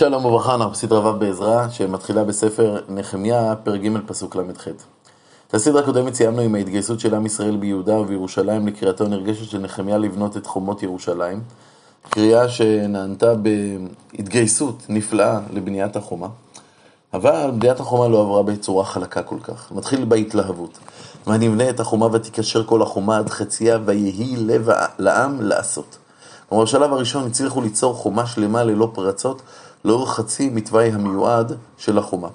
שלום וברכה, אנחנו בסדרה ו' בעזרה, שמתחילה בספר נחמיה, פרק ג' פסוק ל"ח. את הסדרה הקודמת סיימנו עם ההתגייסות של עם ישראל ביהודה ובירושלים לקריאתו הנרגשת של נחמיה לבנות את חומות ירושלים. קריאה שנענתה בהתגייסות נפלאה לבניית החומה. אבל בניית החומה לא עברה בצורה חלקה כל כך. מתחיל בהתלהבות. ואני אבנה את החומה ותיקשר כל החומה עד חציה ויהי לב לעם לעשות. כלומר, בשלב הראשון הצליחו ליצור חומה שלמה ללא פרצות לאורך חצי מתוואי המיועד של החומה.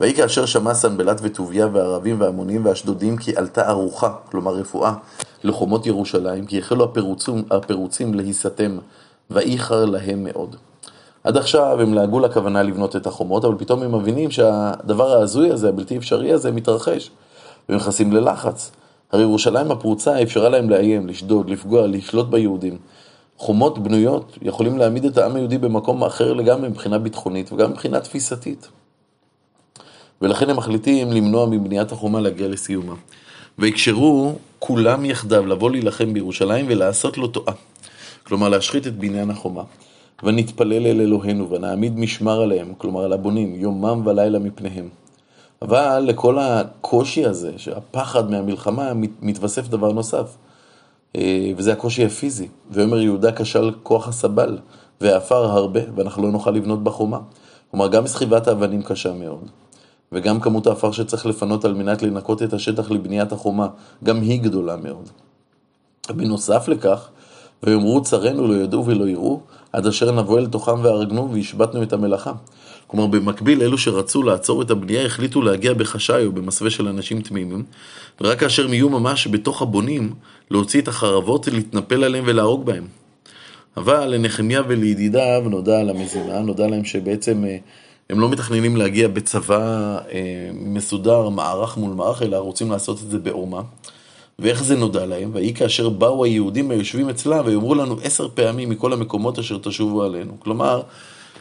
ויהי כאשר שמע סנבלט וטוביה והערבים והמונים והאשדודים כי עלתה ארוחה, כלומר רפואה, לחומות ירושלים, כי החלו הפירוצים, הפירוצים להיסתם, ואיחר להם מאוד. עד עכשיו הם לעגו לכוונה לבנות את החומות, אבל פתאום הם מבינים שהדבר ההזוי הזה, הבלתי אפשרי הזה, מתרחש. והם נכנסים ללחץ. הרי ירושלים הפרוצה אפשרה להם לאיים, לשדוד, לפגוע, לשלוט ביהודים. חומות בנויות יכולים להעמיד את העם היהודי במקום אחר לגמרי מבחינה ביטחונית וגם מבחינה תפיסתית. ולכן הם מחליטים למנוע מבניית החומה להגיע לסיומה. ויקשרו כולם יחדיו לבוא להילחם בירושלים ולעשות לו תועה. כלומר להשחית את בניין החומה. ונתפלל אל אלוהינו ונעמיד משמר עליהם, כלומר על הבונים, יומם ולילה מפניהם. אבל לכל הקושי הזה, שהפחד מהמלחמה, מתווסף דבר נוסף. אה, וזה הקושי הפיזי. ויאמר יהודה כשל כוח הסבל, ועפר הרבה, ואנחנו לא נוכל לבנות בחומה. כלומר, גם סחיבת האבנים קשה מאוד, וגם כמות האפר שצריך לפנות על מנת לנקות את השטח לבניית החומה, גם היא גדולה מאוד. בנוסף לכך, ויאמרו צרינו לא ידעו ולא יראו, עד אשר נבוא אל תוכם והרגנו והשבתנו את המלאכה. כלומר, במקביל, אלו שרצו לעצור את הבנייה החליטו להגיע בחשאי או במסווה של אנשים תמימים, ורק כאשר הם יהיו ממש בתוך הבונים, להוציא את החרבות, להתנפל עליהם ולהרוג בהם. אבל לנחמיה ולידידיו נודע על המזימה, נודע להם שבעצם אה, הם לא מתכננים להגיע בצבא אה, מסודר, מערך מול מערך, אלא רוצים לעשות את זה בעורמה. ואיך זה נודע להם? ויהי כאשר באו היהודים היושבים אצלם ויאמרו לנו עשר פעמים מכל המקומות אשר תשובו עלינו. כלומר,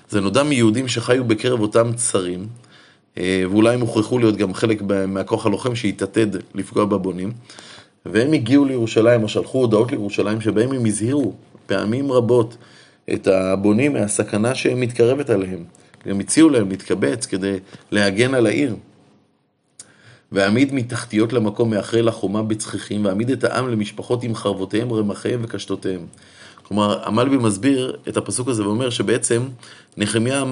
זה נודע מיהודים שחיו בקרב אותם צרים, אה, ואולי הם הוכרחו להיות גם חלק מהכוח הלוחם שהתעתד לפגוע בבונים, והם הגיעו לירושלים או שלחו הודעות לירושלים שבהם הם הזהירו פעמים רבות את הבונים מהסכנה שמתקרבת עליהם. הם הציעו להם להתקבץ כדי להגן על העיר. והעמיד מתחתיות למקום מאחרי לחומה בצחיחים, והעמיד את העם למשפחות עם חרבותיהם, רמחיהם וקשתותיהם. כלומר, המלבי מסביר את הפסוק הזה ואומר שבעצם נחמיה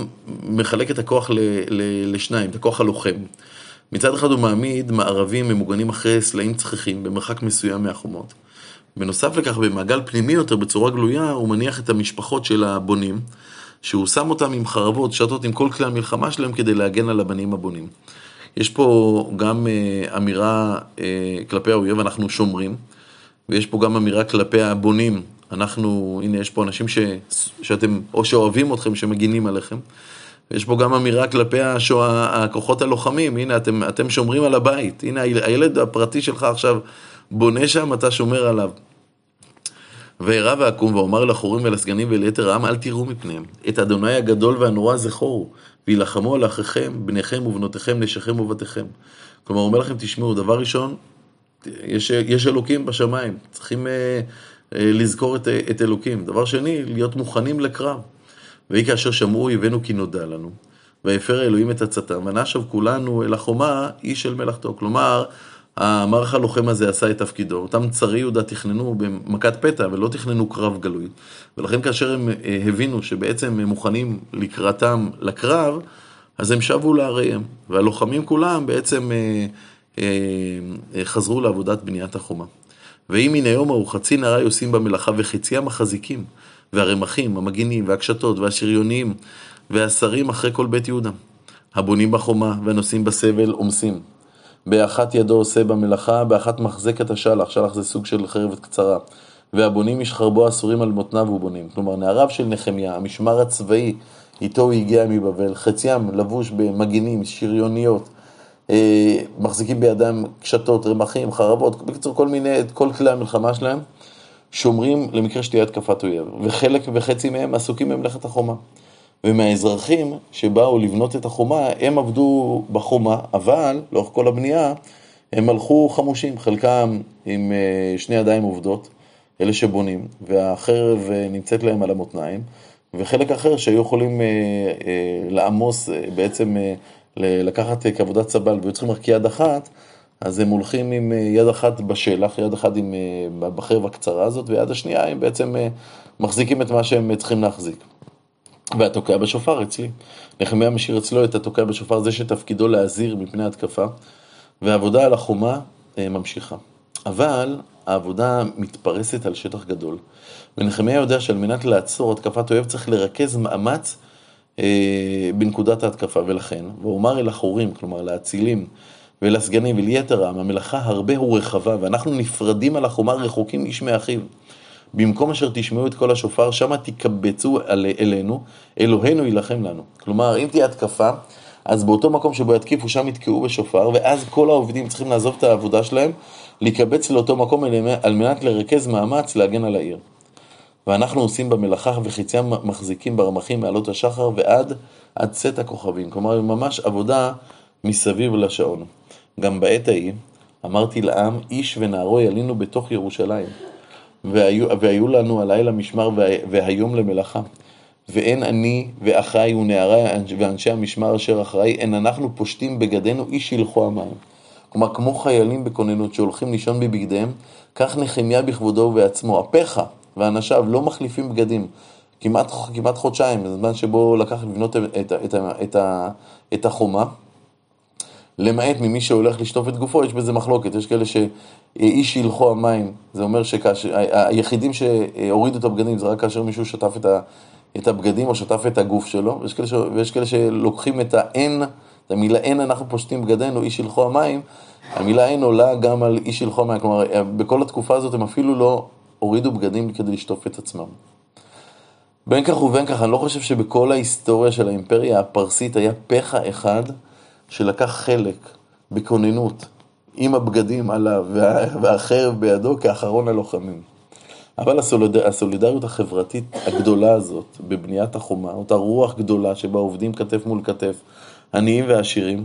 מחלק את הכוח ל, ל, לשניים, את הכוח הלוחם. מצד אחד הוא מעמיד מערבים ממוגנים אחרי סלעים צחיחים במרחק מסוים מהחומות. בנוסף לכך, במעגל פנימי יותר, בצורה גלויה, הוא מניח את המשפחות של הבונים, שהוא שם אותם עם חרבות, שטות עם כל כלי המלחמה שלהם כדי להגן על הבנים הבונים. יש פה גם אה, אמירה אה, כלפי האויב, אנחנו שומרים, ויש פה גם אמירה כלפי הבונים, אנחנו, הנה יש פה אנשים ש, שאתם, או שאוהבים אתכם, שמגינים עליכם. יש פה גם אמירה כלפי השוע, הכוחות הלוחמים, הנה אתם, אתם שומרים על הבית, הנה הילד הפרטי שלך עכשיו בונה שם, אתה שומר עליו. וארא ואקום ואומר לחורים ולסגנים וליתר העם אל תראו מפניהם. את אדוני הגדול והנורא זכורו, וילחמו על אחיכם, בניכם ובנותיכם, נשיכם ובתיכם. כלומר, הוא אומר לכם, תשמעו, דבר ראשון, יש, יש אלוקים בשמיים, צריכים... אה, לזכור את, את אלוקים. דבר שני, להיות מוכנים לקרב. ויהי כאשר שמעו אויבינו כי נודע לנו, ויפר אלוהים את עצתם, ונשב כולנו אל החומה, איש של מלאכתו. כלומר, המערך הלוחם הזה עשה את תפקידו. אותם צרי יהודה תכננו במכת פתע, ולא תכננו קרב גלוי. ולכן כאשר הם אה, הבינו שבעצם הם מוכנים לקראתם לקרב, אז הם שבו לעריהם. והלוחמים כולם בעצם אה, חזרו לעבודת בניית החומה. ואם מן היום ההוא חצי נערי עושים במלאכה וחצי המחזיקים, והרמחים, המגינים, והקשתות, והשריונים, והשרים אחרי כל בית יהודה. הבונים בחומה והנושאים בסבל עומסים. באחת ידו עושה במלאכה, באחת מחזק את השלח, שלח זה סוג של חרבת קצרה. והבונים ישחרבו אסורים על מותניו ובונים. כלומר, נעריו של נחמיה, המשמר הצבאי, איתו הוא הגיע מבבל, חציים לבוש במגינים, שריוניות, מחזיקים בידם קשתות, רמחים, חרבות, בקיצור כל מיני, את כל כלי המלחמה שלהם, שומרים למקרה שתהיה התקפת אויב, וחלק וחצי מהם עסוקים במלאכת החומה. ומהאזרחים שבאו לבנות את החומה, הם עבדו בחומה, אבל לאורך כל הבנייה הם הלכו חמושים, חלקם עם אה, שני ידיים עובדות, אלה שבונים, והחרב אה, נמצאת להם על המותניים, וחלק אחר שהיו יכולים אה, אה, לעמוס, אה, בעצם אה, לקחת אה, כעבודת סבל והיו צריכים רק יד אחת, אז הם הולכים עם אה, יד אחת בשלח, יד אחת עם, אה, בחרב הקצרה הזאת, ויד השנייה הם בעצם מחזיקים את מה שהם צריכים להחזיק. והתוקע בשופר אצלי. נחמיה משאיר אצלו את התוקע בשופר, זה שתפקידו להזהיר מפני התקפה, והעבודה על החומה ממשיכה. אבל העבודה מתפרסת על שטח גדול, ונחמיה יודע שעל מנת לעצור התקפת אויב צריך לרכז מאמץ בנקודת ההתקפה, ולכן, ואומר אל החורים, כלומר לאצילים, ולסגנים וליתר העם, המלאכה הרבה הוא רחבה, ואנחנו נפרדים על החומה רחוקים איש מאחיו. במקום אשר תשמעו את כל השופר, שמה תקבצו אל, אלינו, אלוהינו יילחם לנו. כלומר, אם תהיה התקפה, אז באותו מקום שבו יתקיפו, שם יתקעו בשופר, ואז כל העובדים צריכים לעזוב את העבודה שלהם, להיקבץ לאותו מקום על מנת לרכז מאמץ להגן על העיר. ואנחנו עושים במלאכה וחיציים מחזיקים ברמחים מעלות השחר ועד עד צאת הכוכבים. כלומר, ממש עבודה מסביב לשעון. גם בעת ההיא אמרתי לעם, איש ונערו ילינו בתוך ירושלים, והיו, והיו לנו הלילה משמר והיום למלאכה. ואין אני ואחיי ונעריי ואנשי המשמר אשר אחריי, אין אנחנו פושטים בגדינו איש ילכו המים. כלומר, כמו חיילים בכוננות שהולכים לישון בבגדיהם, כך נחמיה בכבודו ובעצמו. אפיך ואנשיו לא מחליפים בגדים. כמעט, כמעט חודשיים, בזמן שבו לקח לבנות את, את, את, את, את החומה. למעט ממי שהולך לשטוף את גופו, יש בזה מחלוקת. יש כאלה שאיש הילכו המים, זה אומר שהיחידים שהורידו את הבגדים זה רק כאשר מישהו שטף את, ה, את הבגדים או שטף את הגוף שלו, ויש כאלה, ש, ויש כאלה שלוקחים את האין, את המילה אין אנחנו פושטים בגדינו, איש הילכו המים, המילה אין עולה גם על איש הילכו המים, כלומר בכל התקופה הזאת הם אפילו לא הורידו בגדים כדי לשטוף את עצמם. בין כך ובין כך, אני לא חושב שבכל ההיסטוריה של האימפריה הפרסית היה פחה אחד שלקח חלק בכוננות עם הבגדים עליו והחרב בידו כאחרון הלוחמים. אבל הסוליד... הסולידריות החברתית הגדולה הזאת בבניית החומה, אותה רוח גדולה שבה עובדים כתף מול כתף, עניים ועשירים,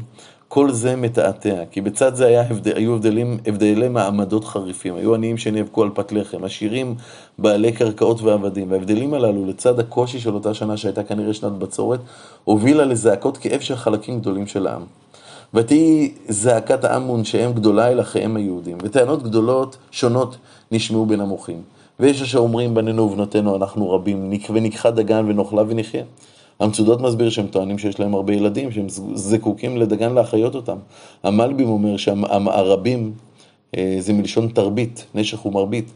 כל זה מתעתע, כי בצד זה היה הבדל, היו הבדלים, הבדלי מעמדות חריפים, היו עניים שנאבקו על פת לחם, עשירים בעלי קרקעות ועבדים, וההבדלים הללו, לצד הקושי של אותה שנה שהייתה כנראה שנת בצורת, הובילה לזעקות כאב של חלקים גדולים של העם. ותהי זעקת העם מונשיהם גדולה אל אחיהם היהודים, וטענות גדולות שונות נשמעו בין המוחים. ויש אשר אומרים בנינו ובנותינו אנחנו רבים, ונכחד דגן ונאכלה ונחיה. המצודות מסביר שהם טוענים שיש להם הרבה ילדים, שהם זקוקים לדגן להחיות אותם. המלבים אומר שהרבים אה, זה מלשון תרבית, נשך ומרבית.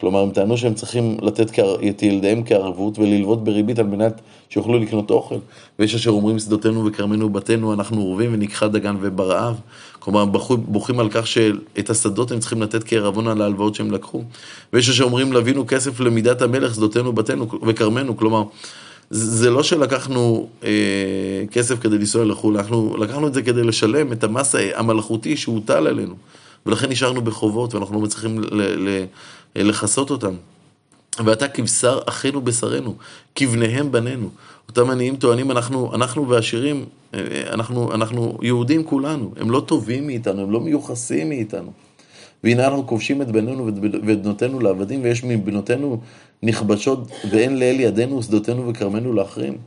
כלומר, הם טענו שהם צריכים לתת את ילדיהם כערבות וללוות בריבית על מנת שיוכלו לקנות אוכל. ויש אשר אומרים שדותינו וכרמנו ובתינו אנחנו אורבים ונכחד דגן וברעב. כלומר, בוכים על כך שאת השדות הם צריכים לתת כערבון על ההלוואות שהם לקחו. ויש אשר אומרים לווינו כסף למידת המלך שדותינו ובתינו וכרמנו. כלומר, זה לא שלקחנו אה, כסף כדי לנסוע לחו"ל, אנחנו לקחנו את זה כדי לשלם את המס המלאכותי שהוטל עלינו. ולכן נשארנו בחובות ואנחנו לא מצליחים לכסות אותם. ואתה כבשר אחינו בשרנו, כבניהם בנינו. אותם עניים טוענים, אנחנו, אנחנו ועשירים, אה, אנחנו, אנחנו יהודים כולנו, הם לא טובים מאיתנו, הם לא מיוחסים מאיתנו. והנה אנחנו כובשים את בנינו ואת בנותינו לעבדים, ויש מבנותינו נכבשות, ואין לאל ידינו שדותינו וכרמנו לאחרים.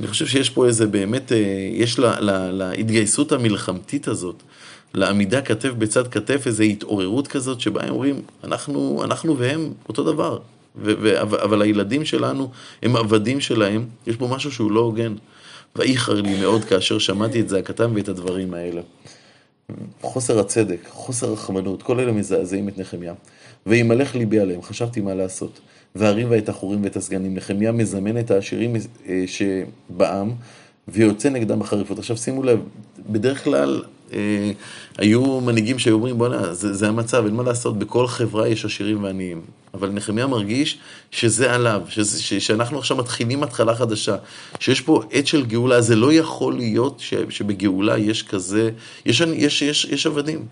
אני חושב שיש פה איזה באמת, אה, יש לה, לה, להתגייסות המלחמתית הזאת, לעמידה כתף בצד כתף, איזו התעוררות כזאת, שבה הם אומרים, אנחנו, אנחנו והם אותו דבר. ו- ו- אבל הילדים שלנו הם עבדים שלהם, יש פה משהו שהוא לא הוגן. ואיחר לי מאוד כאשר שמעתי את זעקתם ואת הדברים האלה. חוסר הצדק, חוסר רחמנות, כל אלה מזעזעים את נחמיה. וימלך ליבי עליהם, חשבתי מה לעשות. והריבה את החורים ואת הסגנים. נחמיה מזמן את העשירים אה, שבעם ויוצא נגדם בחריפות. עכשיו שימו לב, בדרך כלל אה, היו מנהיגים שהיו אומרים, בוא'נה, זה, זה המצב, אין מה לעשות, בכל חברה יש עשירים ועניים. אבל נחמיה מרגיש שזה עליו, שזה, ש, שאנחנו עכשיו מתחילים התחלה חדשה, שיש פה עת של גאולה, זה לא יכול להיות ש, שבגאולה יש כזה, יש, יש, יש, יש עבדים.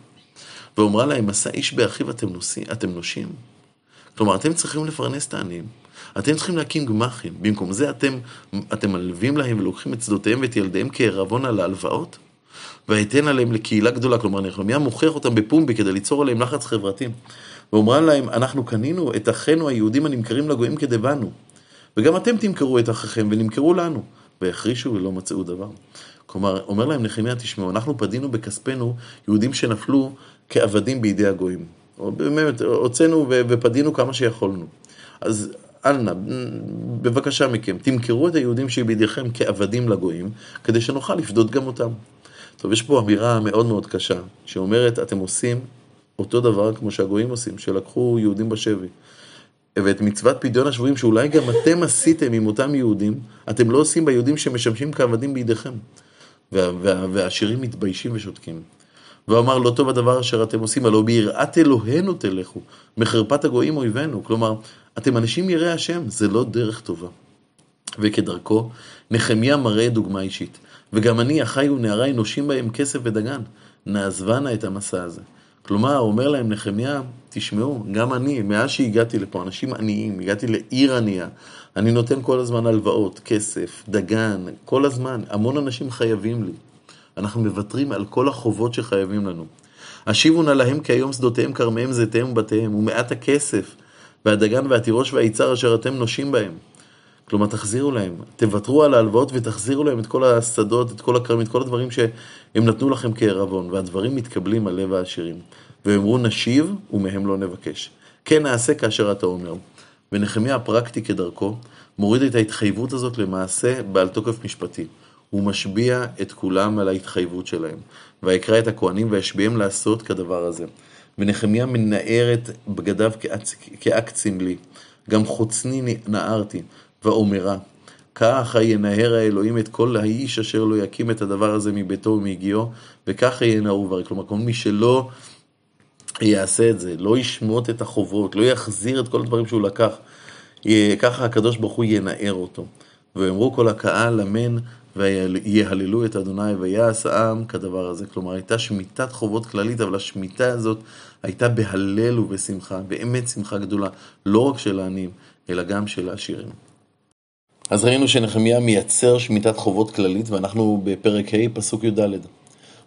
ואומרה להם, עשה איש באחיו אתם, נוסעים, אתם נושים. כלומר, אתם צריכים לפרנס את העניים. אתם צריכים להקים גמ"חים. במקום זה אתם, אתם מלווים להם ולוקחים את שדותיהם ואת ילדיהם כערבון על ההלוואות? ואתן עליהם לקהילה גדולה, כלומר נחמיה מוכיח אותם בפומבי כדי ליצור עליהם לחץ חברתי. ואומרה להם, אנחנו קנינו את אחינו היהודים הנמכרים לגויים כדבנו. וגם אתם תמכרו את אחיכם ונמכרו לנו. והחרישו ולא מצאו דבר. כלומר, אומר להם נחמיה, תשמעו, אנחנו פדינו בכספנו יהודים שנפלו כעבדים בידי הגויים. באמת, הוצאנו ופדינו כמה שיכולנו. אז אנא, בבקשה מכם, תמכרו את היהודים שבידיכם כעבדים לגויים, כדי שנוכל לפדות גם אותם. טוב, יש פה אמירה מאוד מאוד קשה, שאומרת, אתם עושים אותו דבר כמו שהגויים עושים, שלקחו יהודים בשבי. ואת מצוות פדיון השבויים, שאולי גם אתם עשיתם עם אותם יהודים, אתם לא עושים ביהודים שמשמשים כעבדים בידיכם. וה, וה, והעשירים מתביישים ושותקים. והוא אמר, לא טוב הדבר אשר אתם עושים, הלא ביראת אלוהינו תלכו, מחרפת הגויים אויבינו. כלומר, אתם אנשים יראי השם, זה לא דרך טובה. וכדרכו, נחמיה מראה דוגמה אישית. וגם אני, אחי ונעריי, נושים בהם כסף ודגן. נעזבה נא את המסע הזה. כלומר, אומר להם נחמיה, תשמעו, גם אני, מאז שהגעתי לפה, אנשים עניים, הגעתי לעיר ענייה, אני נותן כל הזמן הלוואות, כסף, דגן, כל הזמן, המון אנשים חייבים לי. אנחנו מוותרים על כל החובות שחייבים לנו. השיבו נא להם כי היום שדותיהם, כרמיהם, זיתיהם ובתיהם, ומעט הכסף, והדגן והתירוש והיצר אשר אתם נושים בהם. כלומר, תחזירו להם, תוותרו על ההלוואות ותחזירו להם את כל השדות, את כל הכרמים, את כל הדברים שהם נתנו לכם כערבון, והדברים מתקבלים על לב העשירים. ואמרו נשיב ומהם לא נבקש. כן נעשה כאשר אתה אומר. ונחמיה הפרקטי כדרכו, מוריד את ההתחייבות הזאת למעשה בעל תוקף משפטי. הוא משביע את כולם על ההתחייבות שלהם. ויקרא את הכהנים וישביעם לעשות כדבר הזה. ונחמיה מנער את בגדיו כאקט סמלי. גם חוצני נערתי, ואומרה, ככה ינער האלוהים את כל האיש אשר לא יקים את הדבר הזה מביתו ומהגיעו, וככה ינערו דברים. כלומר, כל מי שלא יעשה את זה, לא ישמוט את החובות, לא יחזיר את כל הדברים שהוא לקח, ככה הקדוש ברוך הוא ינער אותו. ויאמרו כל הקהל אמן ויהללו את אדוני ויעש העם כדבר הזה. כלומר, הייתה שמיטת חובות כללית, אבל השמיטה הזאת הייתה בהלל ובשמחה, באמת שמחה גדולה, לא רק של העניים, אלא גם של העשירים. אז ראינו שנחמיה מייצר שמיטת חובות כללית, ואנחנו בפרק ה', פסוק י"ד.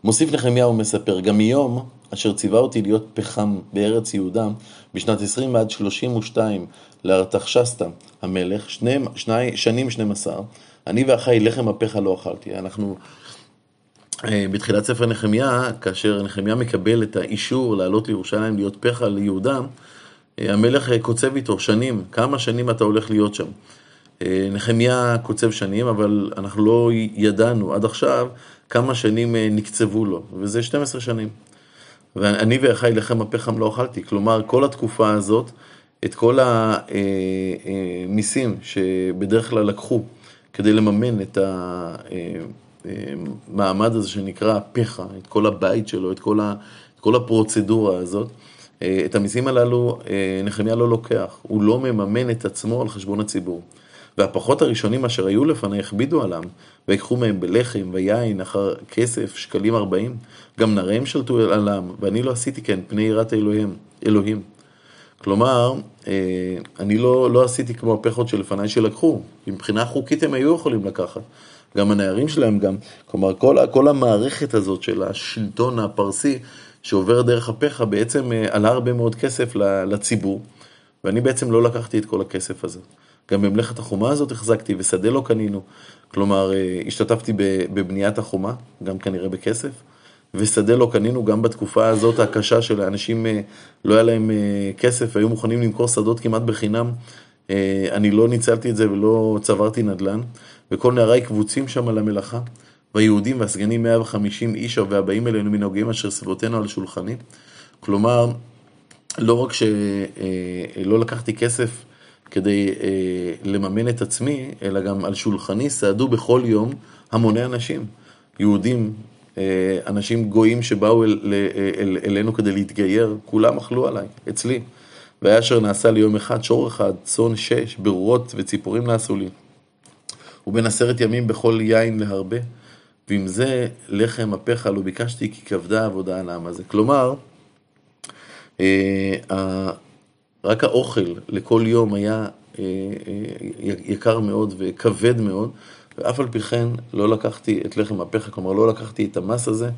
מוסיף נחמיה ומספר, גם מיום אשר ציווה אותי להיות פחם בארץ יהודה, בשנת 20 עד 32 לארתחשסתא המלך, שני, שני, שנים 12, אני ואחיי לחם הפחה לא אכלתי. אנחנו אה, בתחילת ספר נחמיה, כאשר נחמיה מקבל את האישור לעלות לירושלים, להיות פחה ליהודה, אה, המלך אה, קוצב איתו שנים, כמה שנים אתה הולך להיות שם. נחמיה קוצב שנים, אבל אנחנו לא ידענו עד עכשיו כמה שנים נקצבו לו, וזה 12 שנים. ואני ואחיי לחם הפחם לא אכלתי. כלומר, כל התקופה הזאת, את כל המיסים שבדרך כלל לקחו כדי לממן את המעמד הזה שנקרא פחה, את כל הבית שלו, את כל, ה, את כל הפרוצדורה הזאת, את המיסים הללו נחמיה לא לוקח, הוא לא מממן את עצמו על חשבון הציבור. והפחות הראשונים אשר היו לפני הכבידו עליהם, ויקחו מהם בלחם ויין אחר כסף, שקלים ארבעים. גם נעריהם שלטו עליהם, ואני לא עשיתי כן, פני יראת אלוהים. אלוהים. כלומר, אה, אני לא, לא עשיתי כמו הפחות שלפניי שלקחו, מבחינה חוקית הם היו יכולים לקחת. גם הנערים שלהם גם, כלומר כל, כל המערכת הזאת של השלטון הפרסי שעובר דרך הפחה בעצם אה, עלה הרבה מאוד כסף לציבור, ואני בעצם לא לקחתי את כל הכסף הזה. גם במלאכת החומה הזאת החזקתי ושדה לא קנינו. כלומר, אה, השתתפתי בבניית החומה, גם כנראה בכסף, ושדה לא קנינו גם בתקופה הזאת הקשה של האנשים, אה, לא היה להם אה, כסף, והיו מוכנים למכור שדות כמעט בחינם. אני לא ניצלתי את זה ולא צברתי נדל"ן, וכל נעריי קבוצים שם על המלאכה. והיהודים והסגנים 150 איש והבאים אלינו מן ההוגים אשר סביבותינו על שולחני. כלומר, לא רק שלא לקחתי כסף כדי אה, לממן את עצמי, אלא גם על שולחני סעדו בכל יום המוני אנשים, יהודים, אה, אנשים גויים שבאו אל, אל, אל, אלינו כדי להתגייר, כולם אכלו עליי, אצלי. והיה אשר נעשה לי יום אחד שור אחד, צאן שש, ברורות וציפורים נעשו לי. ובין עשרת ימים בכל יין להרבה, ועם זה לחם הפך לא ביקשתי כי כבדה עבודה על העם הזה. כלומר, אה, רק האוכל לכל יום היה אה, אה, יקר מאוד וכבד מאוד, ואף על פי כן לא לקחתי את לחם הפחה, כלומר לא לקחתי את המס הזה,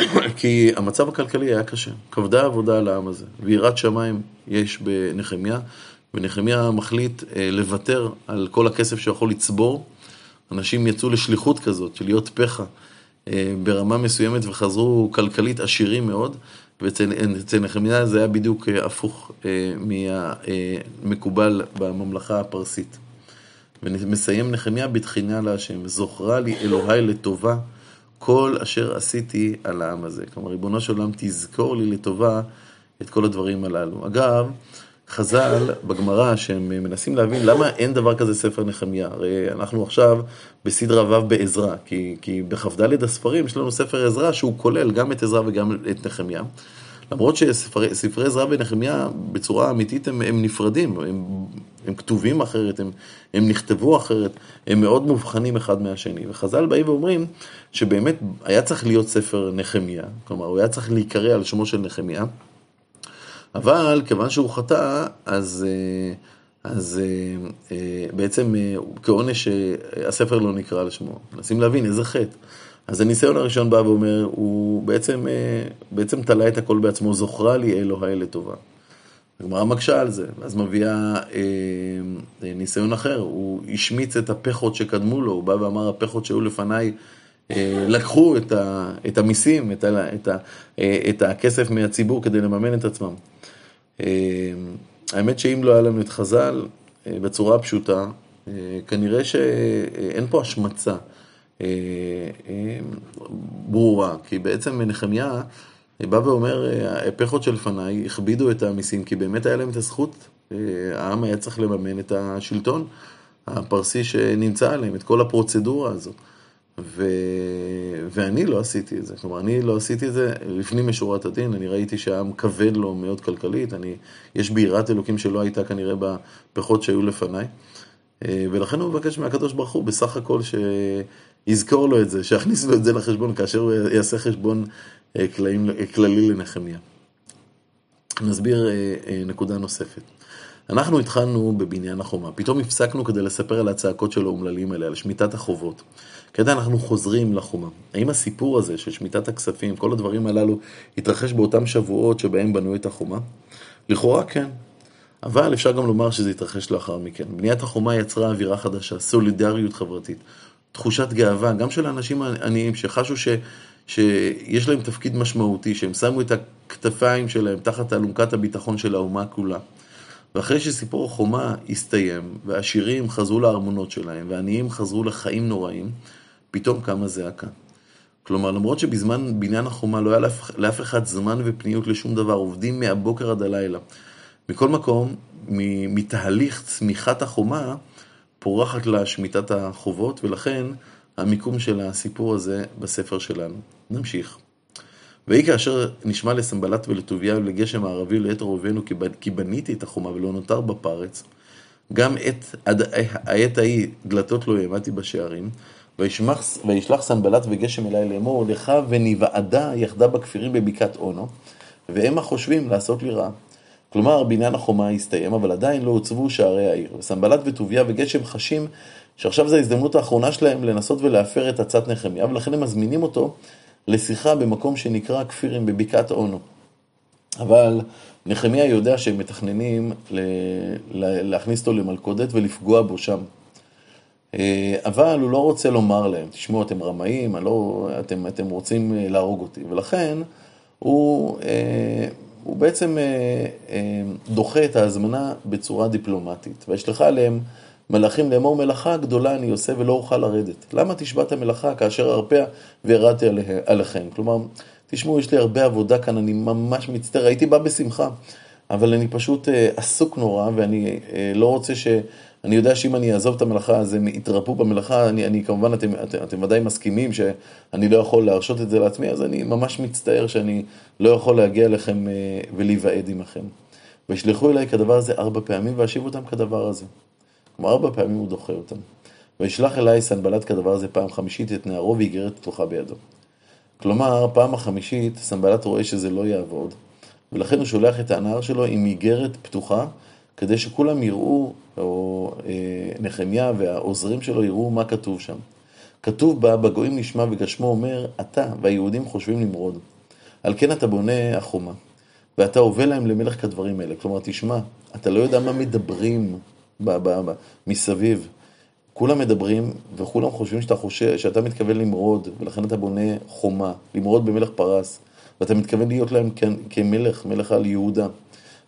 כי המצב הכלכלי היה קשה. כבדה עבודה על העם הזה, ויראת שמיים יש בנחמיה, ונחמיה מחליט לוותר על כל הכסף שיכול לצבור. אנשים יצאו לשליחות כזאת, של להיות פחה ברמה מסוימת וחזרו כלכלית עשירים מאוד, ואצל נחמיה זה היה בדיוק הפוך מהמקובל בממלכה הפרסית. ומסיים נחמיה בתחינה להשם, זוכרה לי אלוהי לטובה כל אשר עשיתי על העם הזה. כלומר, ריבונו של עולם, תזכור לי לטובה את כל הדברים הללו. אגב, חז"ל בגמרא, שהם מנסים להבין למה אין דבר כזה ספר נחמיה. הרי אנחנו עכשיו בסדרה ו' בעזרא, כי, כי בכ"ד הספרים יש לנו ספר עזרא שהוא כולל גם את עזרא וגם את נחמיה. למרות שספרי עזרא ונחמיה בצורה אמיתית הם, הם נפרדים, הם, הם כתובים אחרת, הם, הם נכתבו אחרת, הם מאוד מובחנים אחד מהשני. וחז"ל באים ואומרים שבאמת היה צריך להיות ספר נחמיה, כלומר הוא היה צריך להיקרא על שמו של נחמיה, אבל כיוון שהוא חטא, אז, אז בעצם כעונש הספר לא נקרא על שמו. מנסים להבין איזה חטא. אז הניסיון הראשון בא ואומר, הוא בעצם, בעצם תלה את הכל בעצמו, זוכרה לי אלוהי לטובה. הגמרא מקשה על זה, אז מביאה אה, ניסיון אחר, הוא השמיץ את הפחות שקדמו לו, הוא בא ואמר, הפחות שהיו לפניי אה, לקחו את, ה, את המיסים, את, ה, את, ה, אה, את הכסף מהציבור כדי לממן את עצמם. אה, האמת שאם לא היה לנו את חז"ל, אה, בצורה פשוטה, אה, כנראה שאין פה השמצה. אה, אה, ברורה, כי בעצם נחמיה בא ואומר, הפכות שלפניי הכבידו את המיסים, כי באמת היה להם את הזכות, העם היה צריך לממן את השלטון הפרסי שנמצא עליהם, את כל הפרוצדורה הזאת. ו... ואני לא עשיתי את זה, כלומר, אני לא עשיתי את זה לפנים משורת הדין, אני ראיתי שהעם כבד לו מאוד כלכלית, אני... יש בי אלוקים שלא הייתה כנראה בפחות שהיו לפניי, ולכן הוא מבקש מהקדוש ברוך הוא בסך הכל ש... יזכור לו את זה, שיכניס לו את זה לחשבון כאשר הוא יעשה חשבון אה, כללי לנחמיה. נסביר אה, אה, נקודה נוספת. אנחנו התחלנו בבניין החומה, פתאום הפסקנו כדי לספר על הצעקות של האומללים האלה, על שמיטת החובות. כדי אנחנו חוזרים לחומה. האם הסיפור הזה של שמיטת הכספים, כל הדברים הללו, התרחש באותם שבועות שבהם בנו את החומה? לכאורה כן. אבל אפשר גם לומר שזה התרחש לאחר מכן. בניית החומה יצרה אווירה חדשה, סולידריות חברתית. תחושת גאווה, גם של האנשים העניים שחשו ש, שיש להם תפקיד משמעותי, שהם שמו את הכתפיים שלהם תחת אלונקת הביטחון של האומה כולה. ואחרי שסיפור החומה הסתיים, והעשירים חזרו לארמונות שלהם, והעניים חזרו לחיים נוראים, פתאום קמה זעקה. כלומר, למרות שבזמן בניין החומה לא היה לאף, לאף אחד זמן ופניות לשום דבר, עובדים מהבוקר עד הלילה. מכל מקום, מתהליך צמיחת החומה, פורחת לה שמיטת החובות, ולכן המיקום של הסיפור הזה בספר שלנו. נמשיך. ויהי כאשר נשמע לסמבלת ולטוביה ולגשם הערבי לעת רובנו כי בניתי את החומה ולא נותר בפרץ, גם עת, עד העת ההיא דלתות לא העמדתי בשערים, וישלח סנבלת וגשם אליי לאמור, לך ונבעדה יחדה בכפירים בבקעת אונו, והם החושבים לעשות לי רע. כלומר, בניין החומה הסתיים, אבל עדיין לא הוצבו שערי העיר. וסנבלת וטוביה וגשם חשים שעכשיו זו ההזדמנות האחרונה שלהם לנסות ולהפר את עצת נחמיה, ולכן הם מזמינים אותו לשיחה במקום שנקרא כפירים בבקעת אונו. אבל נחמיה יודע שהם מתכננים להכניס אותו למלכודת ולפגוע בו שם. אה, אבל הוא לא רוצה לומר להם, תשמעו, אתם רמאים, לא, אתם, אתם רוצים אה, להרוג אותי. ולכן הוא אה, הוא בעצם אה, אה, דוחה את ההזמנה בצורה דיפלומטית. וישלחה עליהם מלאכים לאמור מלאכה גדולה אני עושה ולא אוכל לרדת. למה תשבעת מלאכה כאשר ארפא וירדתי עליכם? כלומר, תשמעו, יש לי הרבה עבודה כאן, אני ממש מצטער, הייתי בא בשמחה, אבל אני פשוט אה, עסוק נורא ואני לא רוצה ש... אני יודע שאם אני אעזוב את המלאכה, אז הם יתרפאו במלאכה, אני, אני כמובן, אתם, אתם, אתם ודאי מסכימים שאני לא יכול להרשות את זה לעצמי, אז אני ממש מצטער שאני לא יכול להגיע אליכם אה, ולהיוועד עמכם. וישלחו אליי כדבר הזה ארבע פעמים, ואשיב אותם כדבר הזה. כלומר, ארבע פעמים הוא דוחה אותם. וישלח אליי סנבלת כדבר הזה פעם חמישית את נערו ואיגרת פתוחה בידו. כלומר, פעם החמישית סנבלת רואה שזה לא יעבוד, ולכן הוא שולח את הנער שלו עם איגרת פתוחה, כדי שכולם יראו, או אה, נחמיה והעוזרים שלו יראו מה כתוב שם. כתוב בה, בגויים נשמע וגשמו אומר, אתה והיהודים חושבים למרוד. על כן אתה בונה החומה. ואתה הובא להם למלך כדברים האלה. כלומר, תשמע, אתה לא יודע מה מדברים ב- ב- ב- מסביב. כולם מדברים, וכולם חושבים שאתה חושב, שאתה מתכוון למרוד, ולכן אתה בונה חומה, למרוד במלך פרס, ואתה מתכוון להיות להם כמלך, מלך על יהודה.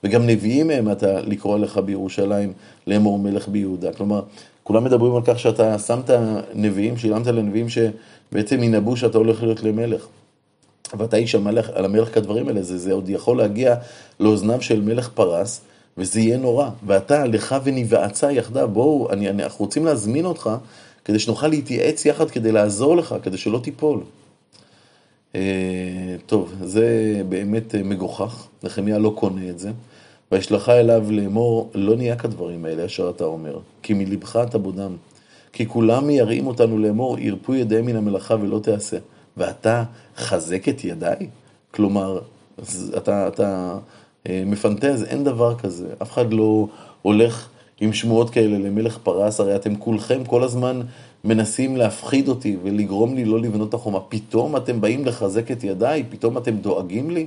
וגם נביאים מהם אתה לקרוא לך בירושלים לאמור מלך ביהודה. כלומר, כולם מדברים על כך שאתה שמת נביאים, שילמת לנביאים שבעצם ינבאו שאתה הולך להיות למלך. ואתה איש המלך, על המלך כדברים האלה, זה, זה עוד יכול להגיע לאוזניו של מלך פרס, וזה יהיה נורא. ואתה, לך ונבעצה יחדיו, בואו, אני, אני, אנחנו רוצים להזמין אותך, כדי שנוכל להתייעץ יחד, כדי לעזור לך, כדי שלא תיפול. אה, טוב, זה באמת מגוחך, נחמיה לא קונה את זה. וישלחה אליו לאמור, לא נהיה כדברים האלה אשר אתה אומר, כי מלבך אתה בודם. כי כולם מייראים אותנו לאמור, ירפו ידיהם מן המלאכה ולא תעשה. ואתה חזק את ידיי? כלומר, אתה, אתה אה, מפנטז, אין דבר כזה. אף אחד לא הולך עם שמועות כאלה למלך פרס, הרי אתם כולכם כל הזמן מנסים להפחיד אותי ולגרום לי לא לבנות את החומה. פתאום אתם באים לחזק את ידיי? פתאום אתם דואגים לי?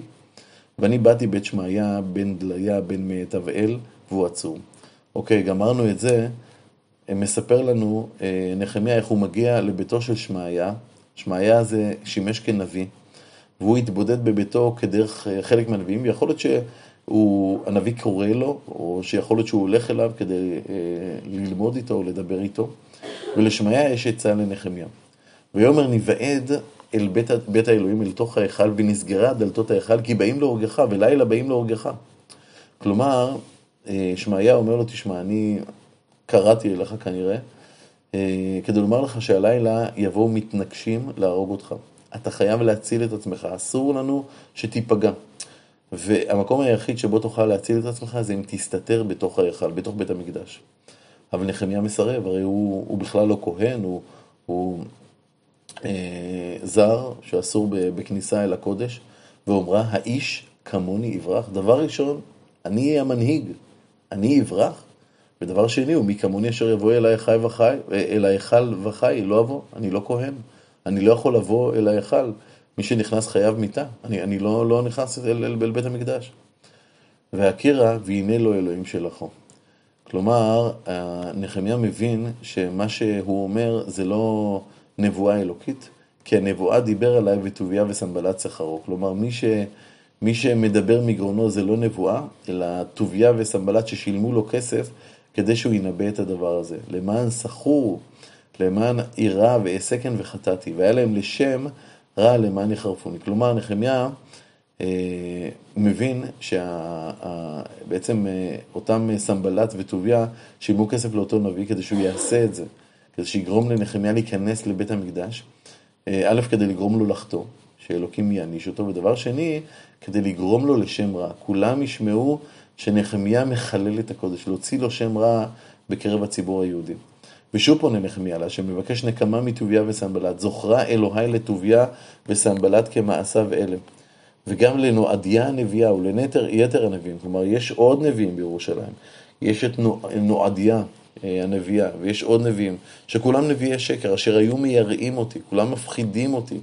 ואני באתי בית שמעיה, בן דליה, בן תבעל, והוא עצור. אוקיי, גמרנו את זה. מספר לנו אה, נחמיה איך הוא מגיע לביתו של שמעיה. שמעיה הזה שימש כנביא, והוא התבודד בביתו כדרך אה, חלק מהנביאים, ויכול להיות שהנביא קורא לו, או שיכול להיות שהוא הולך אליו כדי אה, ללמוד איתו או לדבר איתו. ולשמעיה יש עצה לנחמיה. ויאמר ניוועד אל בית, בית האלוהים, אל תוך ההיכל, ונסגרה דלתות ההיכל, כי באים להורגך, ולילה באים להורגך. כלומר, אה, שמעיה אומר לו, תשמע, אני קראתי אליך כנראה, אה, כדי לומר לך שהלילה יבואו מתנגשים להרוג אותך. אתה חייב להציל את עצמך, אסור לנו שתיפגע. והמקום היחיד שבו תוכל להציל את עצמך זה אם תסתתר בתוך ההיכל, בתוך בית המקדש. אבל נחמיה מסרב, הרי הוא, הוא בכלל לא כהן, הוא, הוא זר שאסור בכניסה אל הקודש, ואומרה, האיש כמוני יברח. דבר ראשון, אני אהיה המנהיג, אני אברח. ודבר שני, הוא מי כמוני אשר יבוא אל ההיכל וחי, אל ההיכל וחי, לא אבוא, אני לא כהן. אני לא יכול לבוא אל ההיכל. מי שנכנס חייב מיתה, אני, אני לא, לא נכנס אל, אל, אל בית המקדש. והכירה, והנה לו אלוהים שלחו. כלומר, נחמיה מבין שמה שהוא אומר זה לא נבואה אלוקית, כי הנבואה דיבר עליי וטוביה וסנבלת שכרו. כלומר, מי, ש, מי שמדבר מגרונו זה לא נבואה, אלא טוביה וסנבלת ששילמו לו כסף כדי שהוא ינבא את הדבר הזה. למען שכור, למען עירה ואעסקן וחטאתי, והיה להם לשם רע למען יחרפוני. כלומר, נחמיה אה, מבין שבעצם אה, אותם סנבלת וטוביה שילמו כסף לאותו נביא כדי שהוא יעשה את זה, כדי שיגרום לנחמיה להיכנס לבית המקדש, אה, א', כדי לגרום לו לחטוא, שאלוקים יעניש אותו, ודבר שני, כדי לגרום לו לשם רע. כולם ישמעו שנחמיה מחלל את הקודש, להוציא לו שם רע בקרב הציבור היהודי. ושוב פונה נחמיה לה, שמבקש נקמה מטוביה וסנבלת, זוכרה אלוהי לטוביה וסנבלת כמעשיו אלה. וגם לנועדיה הנביאה ולנתר הנביאים, כלומר יש עוד נביאים בירושלים, יש את נועדיה הנביאה, ויש עוד נביאים, שכולם נביאי שקר, אשר היו מייראים אותי, כולם מפחידים אותי,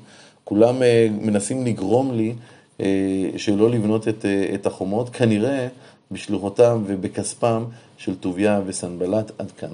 כולם אה, מנסים לגרום לי אה, שלא לבנות את, את החומות, כנראה בשלוחותם ובכספם של טוביה וסנבלת עד כאן.